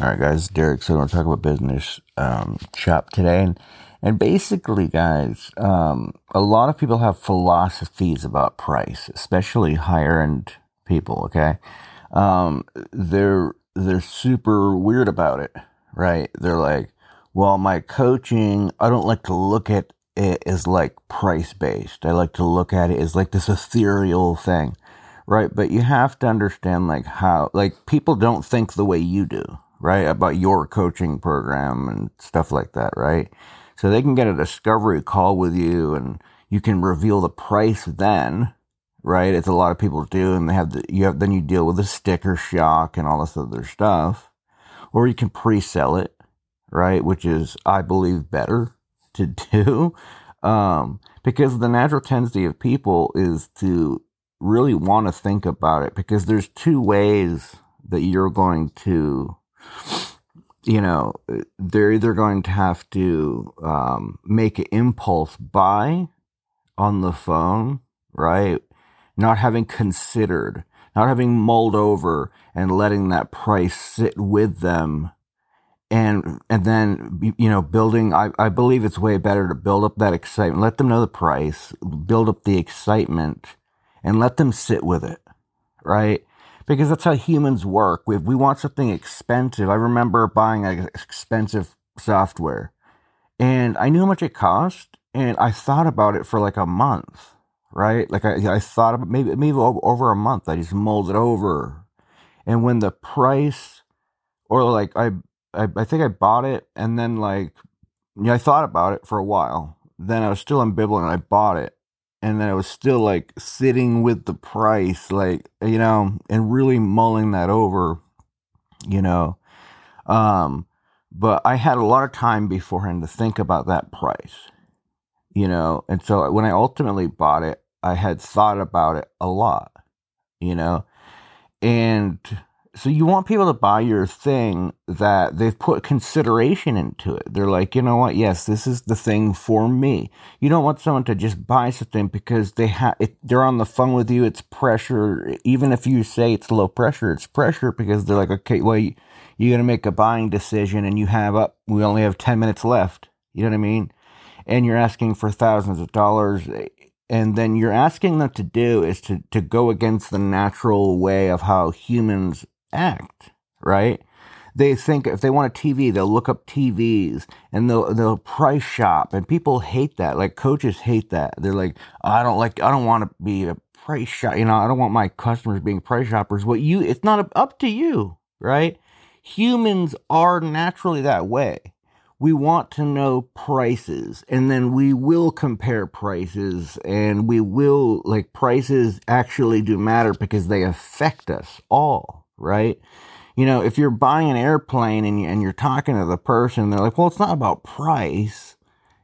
All right, guys, Derek. So we're going to talk about business um, shop today, and and basically, guys, um, a lot of people have philosophies about price, especially higher end people. Okay, um, they're they're super weird about it, right? They're like, well, my coaching, I don't like to look at it as like price based. I like to look at it as like this ethereal thing, right? But you have to understand like how like people don't think the way you do right? About your coaching program and stuff like that, right? So they can get a discovery call with you and you can reveal the price then, right? As a lot of people do. And they have the, you have, then you deal with the sticker shock and all this other stuff. Or you can pre-sell it, right? Which is, I believe, better to do. Um, because the natural tendency of people is to really want to think about it because there's two ways that you're going to you know, they're either going to have to um, make an impulse buy on the phone, right? Not having considered, not having mulled over and letting that price sit with them. And, and then, you know, building, I, I believe it's way better to build up that excitement, let them know the price, build up the excitement and let them sit with it, right? Because that's how humans work. We, we want something expensive. I remember buying like expensive software and I knew how much it cost and I thought about it for like a month, right? Like I, I thought about maybe, maybe over a month. I just mulled it over. And when the price or like I, I, I think I bought it and then like, I thought about it for a while. Then I was still ambivalent. And I bought it and then I was still like sitting with the price, like, you know, and really mulling that over, you know. Um, but I had a lot of time beforehand to think about that price, you know, and so when I ultimately bought it, I had thought about it a lot, you know, and so you want people to buy your thing that they've put consideration into it. They're like, you know what? Yes, this is the thing for me. You don't want someone to just buy something because they have they're on the phone with you. It's pressure. Even if you say it's low pressure, it's pressure because they're like, okay, well, you, you're gonna make a buying decision and you have up. We only have ten minutes left. You know what I mean? And you're asking for thousands of dollars and then you're asking them to do is to, to go against the natural way of how humans act, right? They think if they want a TV, they'll look up TVs and they'll they'll price shop, and people hate that. Like coaches hate that. They're like, I don't like, I don't want to be a price shop. You know, I don't want my customers being price shoppers. What you, it's not up to you, right? Humans are naturally that way. We want to know prices and then we will compare prices and we will like prices actually do matter because they affect us all right? You know, if you're buying an airplane and, you, and you're talking to the person, they're like, well, it's not about price.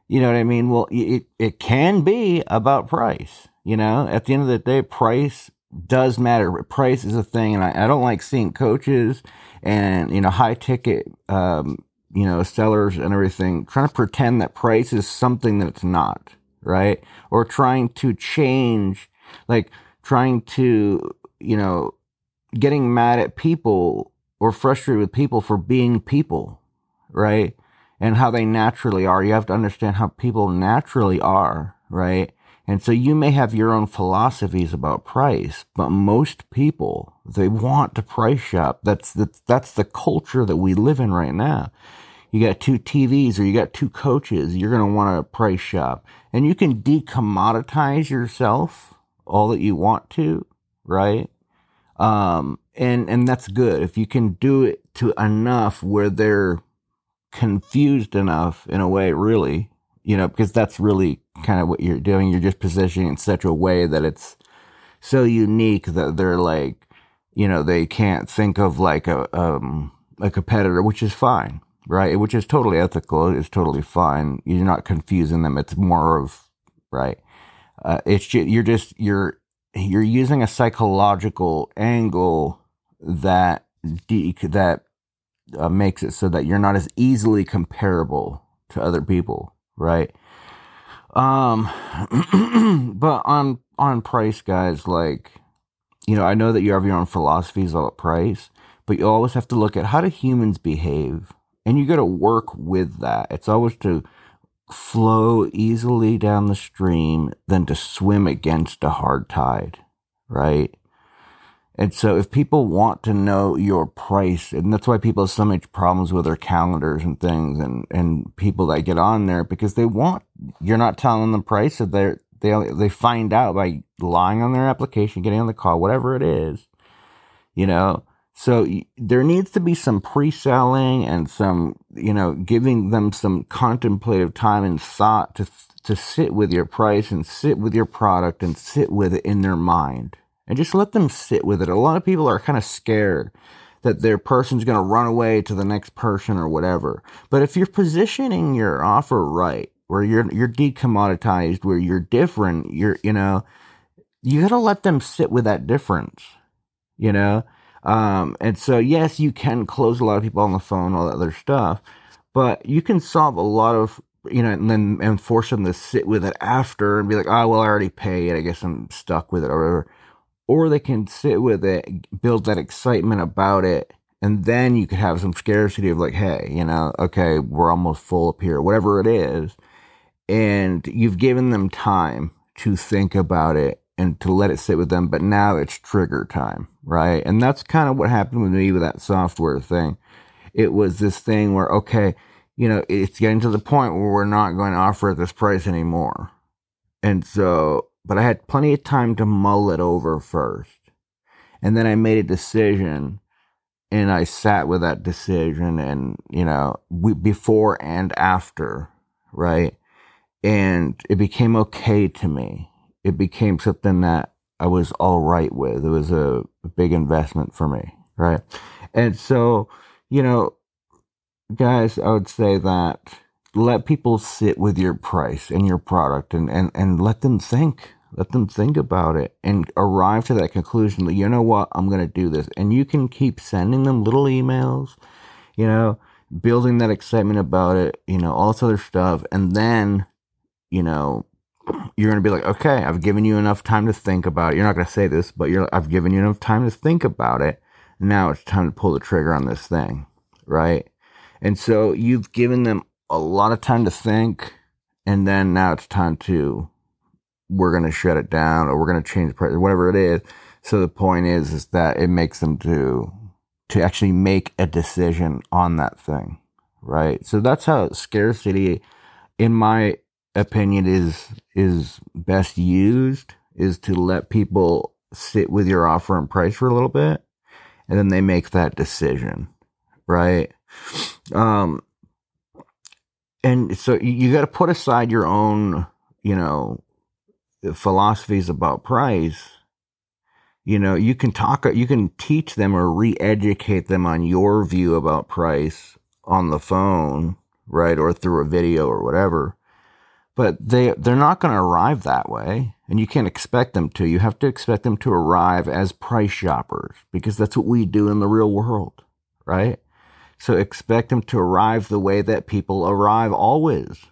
You know what I mean? Well, it, it can be about price. You know, at the end of the day, price does matter. Price is a thing. And I, I don't like seeing coaches and, you know, high ticket, um, you know, sellers and everything trying to pretend that price is something that it's not, right? Or trying to change, like trying to, you know, getting mad at people or frustrated with people for being people, right? And how they naturally are. You have to understand how people naturally are, right? And so you may have your own philosophies about price, but most people, they want to price shop. That's the, that's the culture that we live in right now. You got two TVs or you got two coaches, you're going to want to price shop. And you can decommoditize yourself all that you want to, right? Um, and, and that's good. If you can do it to enough where they're confused enough in a way, really, you know, because that's really kind of what you're doing. You're just positioning in such a way that it's so unique that they're like, you know, they can't think of like a, um, a competitor, which is fine, right? Which is totally ethical. It's totally fine. You're not confusing them. It's more of, right? Uh, it's just, you're just, you're you're using a psychological angle that de- that uh, makes it so that you're not as easily comparable to other people, right? Um, but on on price, guys, like you know, I know that you have your own philosophies about price, but you always have to look at how do humans behave, and you got to work with that. It's always to flow easily down the stream than to swim against a hard tide, right? And so if people want to know your price, and that's why people have so much problems with their calendars and things and, and people that get on there because they want, you're not telling them the price of their, they, they find out by lying on their application, getting on the call, whatever it is, you know, so there needs to be some pre-selling and some, you know, giving them some contemplative time and thought to to sit with your price and sit with your product and sit with it in their mind and just let them sit with it. A lot of people are kind of scared that their person's going to run away to the next person or whatever. But if you're positioning your offer right, where you're you're decommoditized, where you're different, you're you know, you got to let them sit with that difference. You know, um, and so, yes, you can close a lot of people on the phone, all that other stuff, but you can solve a lot of, you know, and then and force them to sit with it after and be like, oh, well, I already paid. I guess I'm stuck with it or whatever. Or they can sit with it, build that excitement about it. And then you could have some scarcity of like, hey, you know, okay, we're almost full up here, whatever it is. And you've given them time to think about it and to let it sit with them. But now it's trigger time, right? And that's kind of what happened with me with that software thing. It was this thing where, okay, you know, it's getting to the point where we're not going to offer at this price anymore. And so, but I had plenty of time to mull it over first. And then I made a decision and I sat with that decision and, you know, we, before and after, right? And it became okay to me it became something that I was all right with. It was a, big investment for me, right? And so, you know, guys, I would say that let people sit with your price and your product and, and, and let them think. Let them think about it and arrive to that conclusion that, you know what, I'm going to do this. And you can keep sending them little emails, you know, building that excitement about it, you know, all this other stuff. And then, you know, you're going to be like, okay, I've given you enough time to think about it. You're not going to say this, but you're, I've given you enough time to think about it. Now it's time to pull the trigger on this thing, right? And so you've given them a lot of time to think, and then now it's time to, we're going to shut it down or we're going to change price, whatever it is. So the point is, is that it makes them to, to actually make a decision on that thing, right? So that's how scarcity, in my opinion is is best used is to let people sit with your offer and price for a little bit and then they make that decision right? Um and so you got to put aside your own you know philosophies about price. You know you can talk you can teach them or re-educate them on your view about price on the phone right or through a video or whatever but they they're not going to arrive that way and you can't expect them to. You have to expect them to arrive as price shoppers because that's what we do in the real world right? So expect them to arrive the way that people arrive always.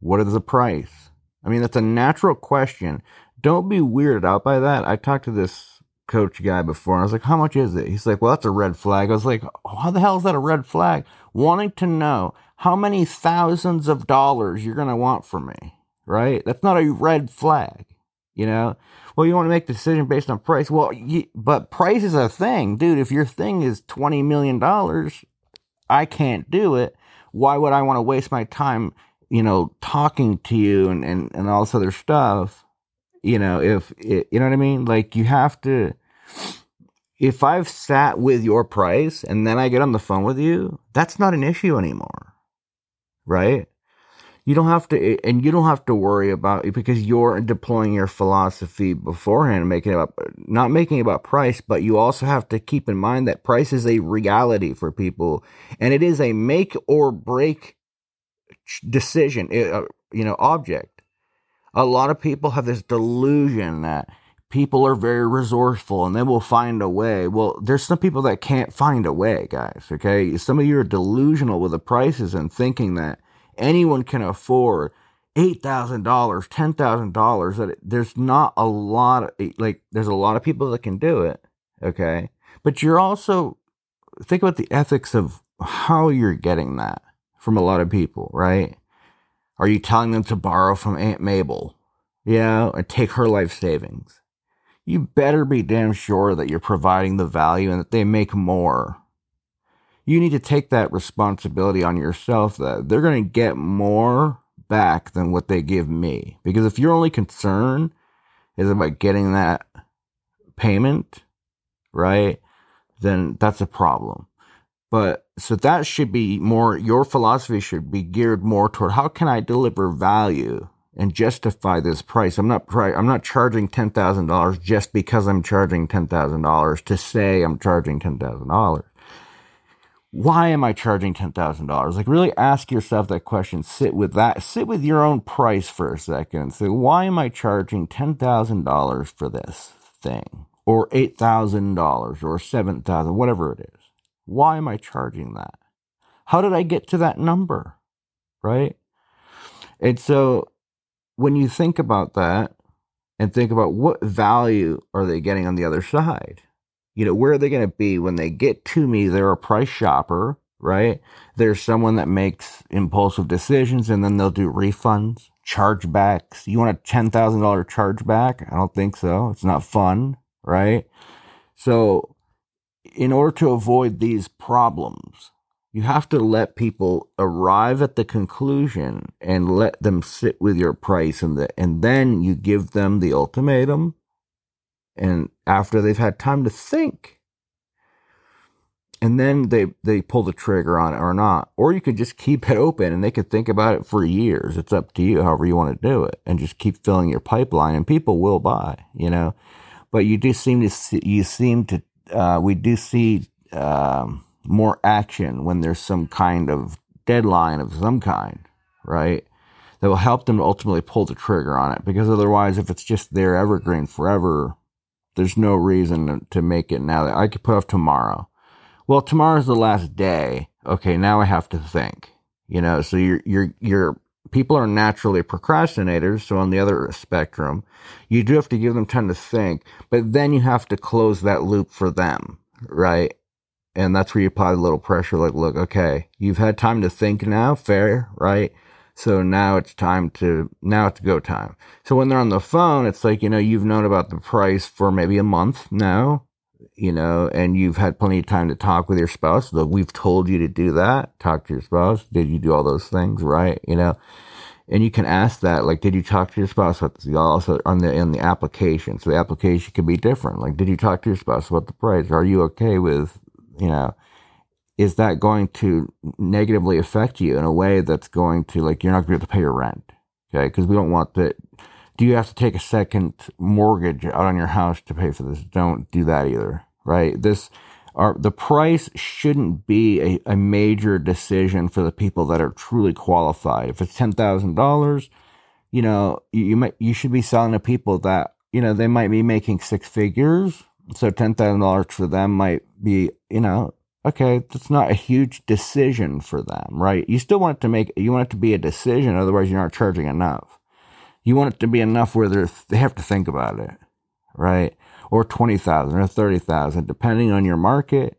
What is the price? I mean that's a natural question. Don't be weirded out by that. I talked to this coach guy before and i was like how much is it? He's like well that's a red flag. I was like how the hell is that a red flag? Wanting to know how many thousands of dollars you're going to want from me, right? That's not a red flag, you know? Well, you want to make the decision based on price. Well, you, but price is a thing, dude. If your thing is $20 million, I can't do it. Why would I want to waste my time, you know, talking to you and, and, and all this other stuff? You know, if, it, you know what I mean? Like, you have to, if I've sat with your price and then I get on the phone with you, that's not an issue anymore right? You don't have to, and you don't have to worry about it because you're deploying your philosophy beforehand, making it about, not making about price, but you also have to keep in mind that price is a reality for people and it is a make or break decision, uh, you know, object. A lot of people have this delusion that people are very resourceful and they will find a way. Well, there's some people that can't find a way, guys. Okay. Some of you are delusional with the prices and thinking that anyone can afford $8,000, $10,000. That there's not a lot of, like, there's a lot of people that can do it. Okay. But you're also think about the ethics of how you're getting that from a lot of people, right? Are you telling them to borrow from Aunt Mabel? Yeah, and take her life savings. You better be damn sure that you're providing the value and that they make more. You need to take that responsibility on yourself that they're going to get more back than what they give me. Because if your only concern is about getting that payment, right, then that's a problem. But so that should be more, your philosophy should be geared more toward how can I deliver value and justify this price? I'm not, I'm not charging $10,000 just because I'm charging $10,000 to say I'm charging $10,000 why am I charging $10,000? Like, really ask yourself that question. Sit with that. Sit with your own price for a second say, why am I charging $10,000 for this thing? Or $8,000 or 7000 whatever it is. Why am I charging that? How did I get to that number? Right? And so when you think about that and think about what value are they getting on the other side? you know, where are they going to be when they get to me? They're a price shopper, right? There's someone that makes impulsive decisions and then they'll do refunds, chargebacks. You want a $10,000 chargeback? I don't think so. It's not fun, right? So, in order to avoid these problems, you have to let people arrive at the conclusion and let them sit with your price and the, and then you give them the ultimatum. And after they've had time to think and then they they pull the trigger on it or not. Or you could just keep it open and they could think about it for years. It's up to you however you want to do it and just keep filling your pipeline and people will buy you know? But you do seem to see, you seem to uh, we do see um, more action when there's some kind of deadline of some kind right that will help them to ultimately pull the trigger on it because otherwise if it's just there evergreen forever there's no reason to make it now that I could put off tomorrow. Well, tomorrow's the last day. Okay, now I have to think. You know, so you're you're you're people are naturally procrastinators. So on the other spectrum, you do have to give them time to think, but then you have to close that loop for them, right? And that's where you apply a little pressure. Like, look, okay, you've had time to think now, fair, right? So now it's time to, now it's go time. So when they're on the phone, it's like, you know, you've known about the price for maybe a month now, you know, and you've had plenty of time to talk with your spouse. Look, we've told you to do that. Talk to your spouse. Did you do all those things? Right. You know, and you can ask that, like, did you talk to your spouse about this? Also on the, in the application. So the application could be different. Like, did you talk to your spouse about the price? Are you okay with, you know, is that going to negatively affect you in a way that's going to like you're not going to be able to pay your rent okay? Because we don't want that do you have to take a second mortgage out on your house to pay for this? Don't do that either right? This are the price shouldn't be a, a major decision for the people that are truly qualified. If it's $10000 you know you, you might you should be selling to people that you know they might be making six figures so $10000 for them might be you know okay, that's not a huge decision for them, right? You still want it to make, you want it to be a decision, otherwise you're not charging enough. You want it to be enough where they have to think about it, right? Or 20,000 or 30,000, depending on your market,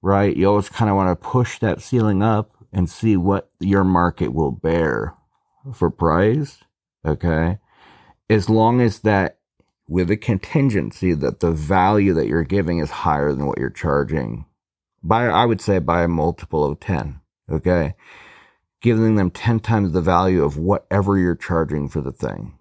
right? You always kind of want to push that ceiling up and see what your market will bear for price, okay? As long as that with a contingency that the value that you're giving is higher than what you're charging by, I would say by a multiple of 10. Okay. Giving them 10 times the value of whatever you're charging for the thing.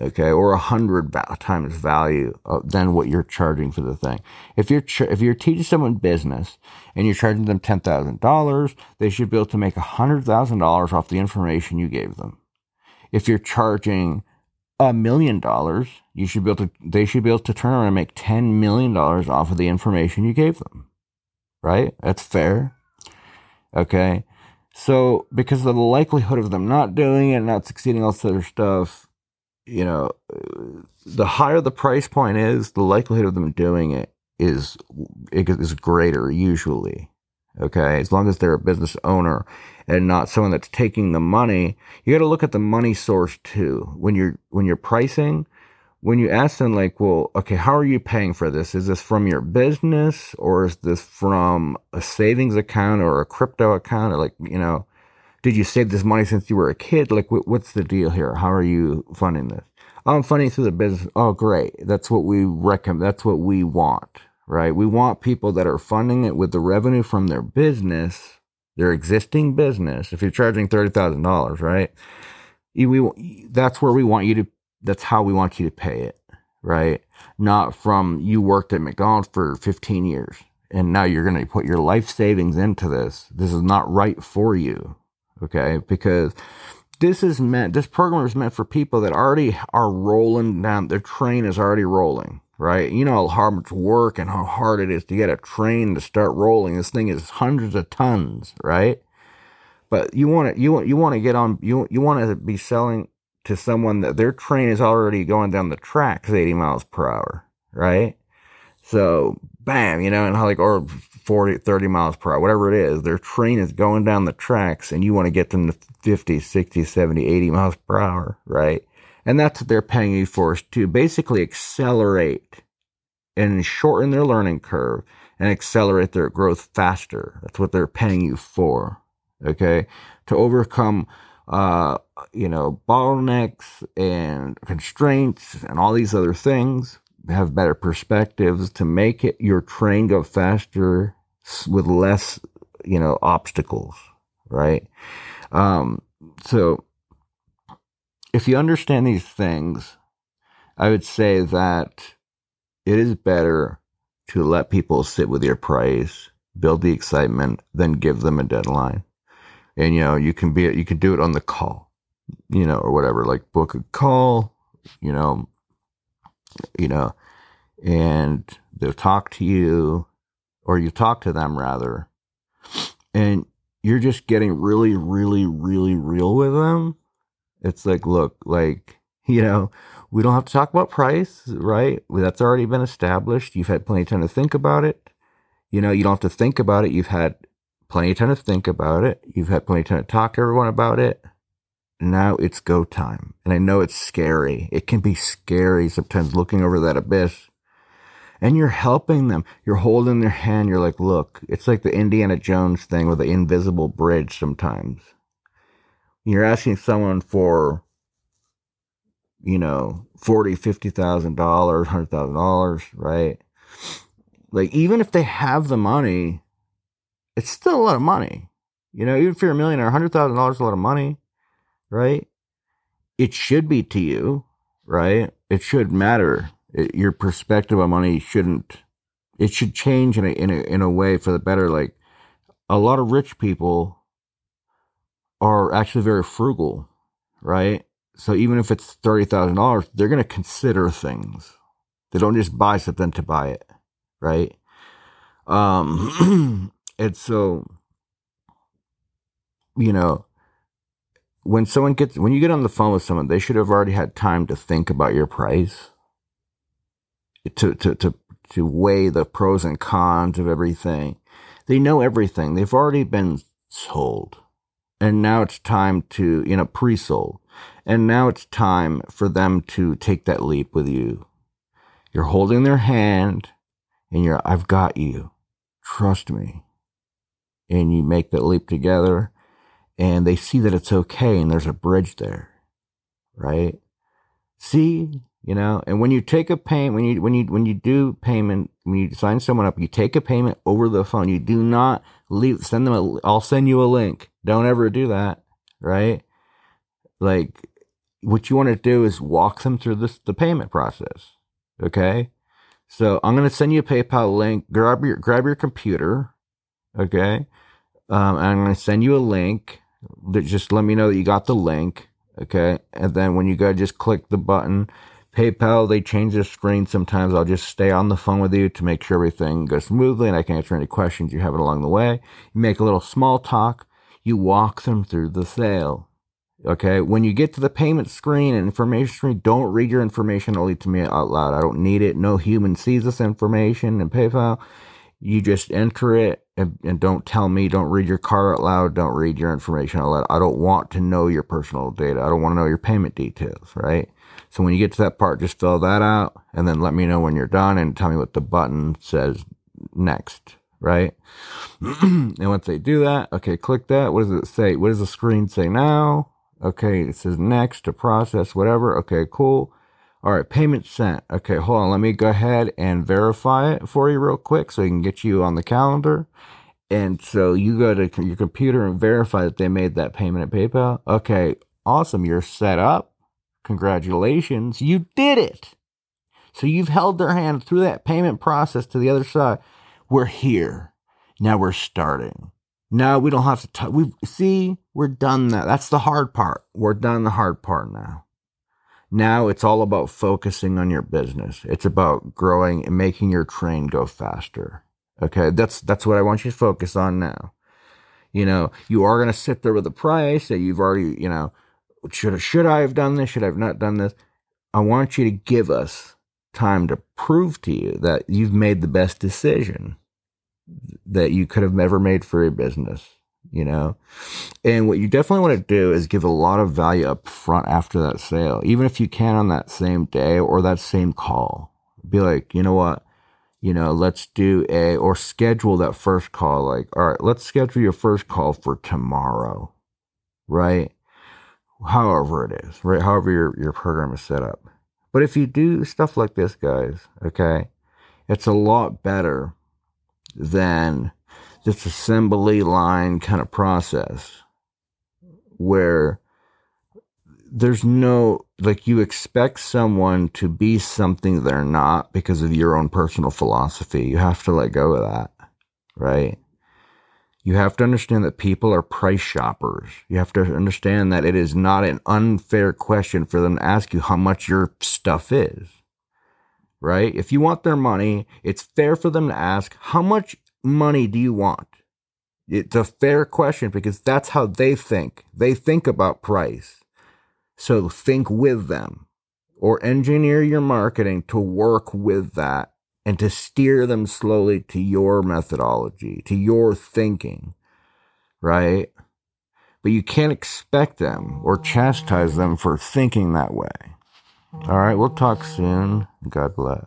Okay. Or a hundred times value of, than what you're charging for the thing. If you're, if you're teaching someone business and you're charging them $10,000, they should be able to make $100,000 off the information you gave them. If you're charging a million dollars, you should be able to, they should be able to turn around and make $10 million off of the information you gave them right? That's fair. Okay. So, because of the likelihood of them not doing it, not succeeding, all this other stuff, you know, the higher the price point is, the likelihood of them doing it is is greater usually. Okay, as long as they're a business owner and not someone that's taking the money, you got to look at the money source too. When you're when you're pricing, when you ask them like, well, okay, how are you paying for this? Is this from your business or is this from a savings account or a crypto account or like, you know, did you save this money since you were a kid? Like, what's the deal here? How are you funding this? Oh, I'm funding through the business. Oh, great. That's what we recommend. That's what we want, right? We want people that are funding it with the revenue from their business, their existing business. If you're charging $30,000, right? We, that's where we want you to that's how we want you to pay it, right? Not from you worked at McDonald's for 15 years and now you're going to put your life savings into this. This is not right for you, okay? Because this is meant, this program is meant for people that already are rolling down, their train is already rolling, right? You know how much work and how hard it is to get a train to start rolling. This thing is hundreds of tons, right? But you want to, you want, you want to get on, you, you want to be selling to someone that their train is already going down the tracks 80 miles per hour, right? So, bam, you know, and how like, or 40, 30 miles per hour, whatever it is, their train is going down the tracks and you want to get them to 50, 60, 70, 80 miles per hour, right? And that's what they're paying you for is to basically accelerate and shorten their learning curve and accelerate their growth faster. That's what they're paying you for. Okay. To overcome uh, you know, bottlenecks and constraints and all these other things, have better perspectives to make it your train go faster with less, you know, obstacles, right? Um, so if you understand these things, I would say that it is better to let people sit with your price, build the excitement, then give them a deadline. And you know you can be you can do it on the call you know or whatever like book a call you know you know and they'll talk to you or you talk to them rather and you're just getting really really really real with them it's like look like you know we don't have to talk about price right that's already been established you've had plenty of time to think about it you know you don't have to think about it you've had plenty of time to think about it. You've had plenty of time to talk to everyone about it. Now it's go time. And I know it's scary. It can be scary sometimes looking over that abyss. And you're helping them. You're holding their hand. You're like, look, it's like the Indiana Jones thing with the invisible bridge sometimes. You're asking someone for, you know, forty, fifty thousand dollars, hundred thousand dollars, right? Like even if they have the money, it's still a lot of money. You know, even if you're a millionaire, hundred thousand dollars a lot of money, right? It should be to you, right? It should matter. It, your perspective on money shouldn't. It should change in a in a in a way for the better. Like a lot of rich people are actually very frugal, right? So even if it's thirty thousand dollars, they're going to consider things. They don't just buy something to buy it, right? Um, And so, you know, when someone gets, when you get on the phone with someone, they should have already had time to think about your price, to, to, to, to weigh the pros and cons of everything. They know everything. They've already been sold. And now it's time to, you know, pre sold. And now it's time for them to take that leap with you. You're holding their hand and you're, I've got you. Trust me and you make that leap together and they see that it's okay and there's a bridge there right see you know and when you take a payment when you when you when you do payment when you sign someone up you take a payment over the phone you do not leave send them a i'll send you a link don't ever do that right like what you want to do is walk them through this the payment process okay so i'm going to send you a paypal link grab your grab your computer okay um, I'm going to send you a link. That just let me know that you got the link. Okay. And then when you go, just click the button. PayPal, they change the screen. Sometimes I'll just stay on the phone with you to make sure everything goes smoothly and I can answer any questions you have along the way. You make a little small talk. You walk them through the sale. Okay. When you get to the payment screen and information screen, don't read your information only to me out loud. I don't need it. No human sees this information in PayPal. You just enter it and, and, don't tell me, don't read your card out loud, don't read your information out loud. I don't want to know your personal data. I don't want to know your payment details, right? So when you get to that part, just fill that out and then let me know when you're done and tell me what the button says next, right? and once they do that, okay, click that. What does it say? What does the screen say now? Okay, it says next to process, whatever. Okay, cool. All right, payment sent. Okay, hold on. Let me go ahead and verify it for you real quick so I can get you on the calendar. And so you go to your computer and verify that they made that payment at PayPal. Okay, awesome. You're set up. Congratulations. You did it. So you've held their hand through that payment process to the other side. We're here. Now we're starting. Now we don't have to we see we're done that. That's the hard part. We're done the hard part now. Now it's all about focusing on your business. It's about growing and making your train go faster. Okay. That's, that's what I want you to focus on now. You know, you are going to sit there with a price that you've already, you know, should, should I have done this? Should I have not done this? I want you to give us time to prove to you that you've made the best decision that you could have ever made for your business you know? And what you definitely want to do is give a lot of value up front after that sale even if you can on that same day or that same call. Be like you know what? You know let's do a or schedule that first call like all right let's schedule your first call for tomorrow right? However it is right? However your, your program is set up. But if you do stuff like this guys okay it's a lot better than this assembly line kind of process where there's no like you expect someone to be something they're not because of your own personal philosophy. You have to let go of that, right? You have to understand that people are price shoppers. You have to understand that it is not an unfair question for them to ask you how much your stuff is, right? If you want their money, it's fair for them to ask, how much money do you want? It's a fair question because that's how they think. They think about price. So think with them or engineer your marketing to work with that and to steer them slowly to your methodology, to your thinking, right? But you can't expect them or chastise them for thinking that way. All right, we'll talk soon. God bless.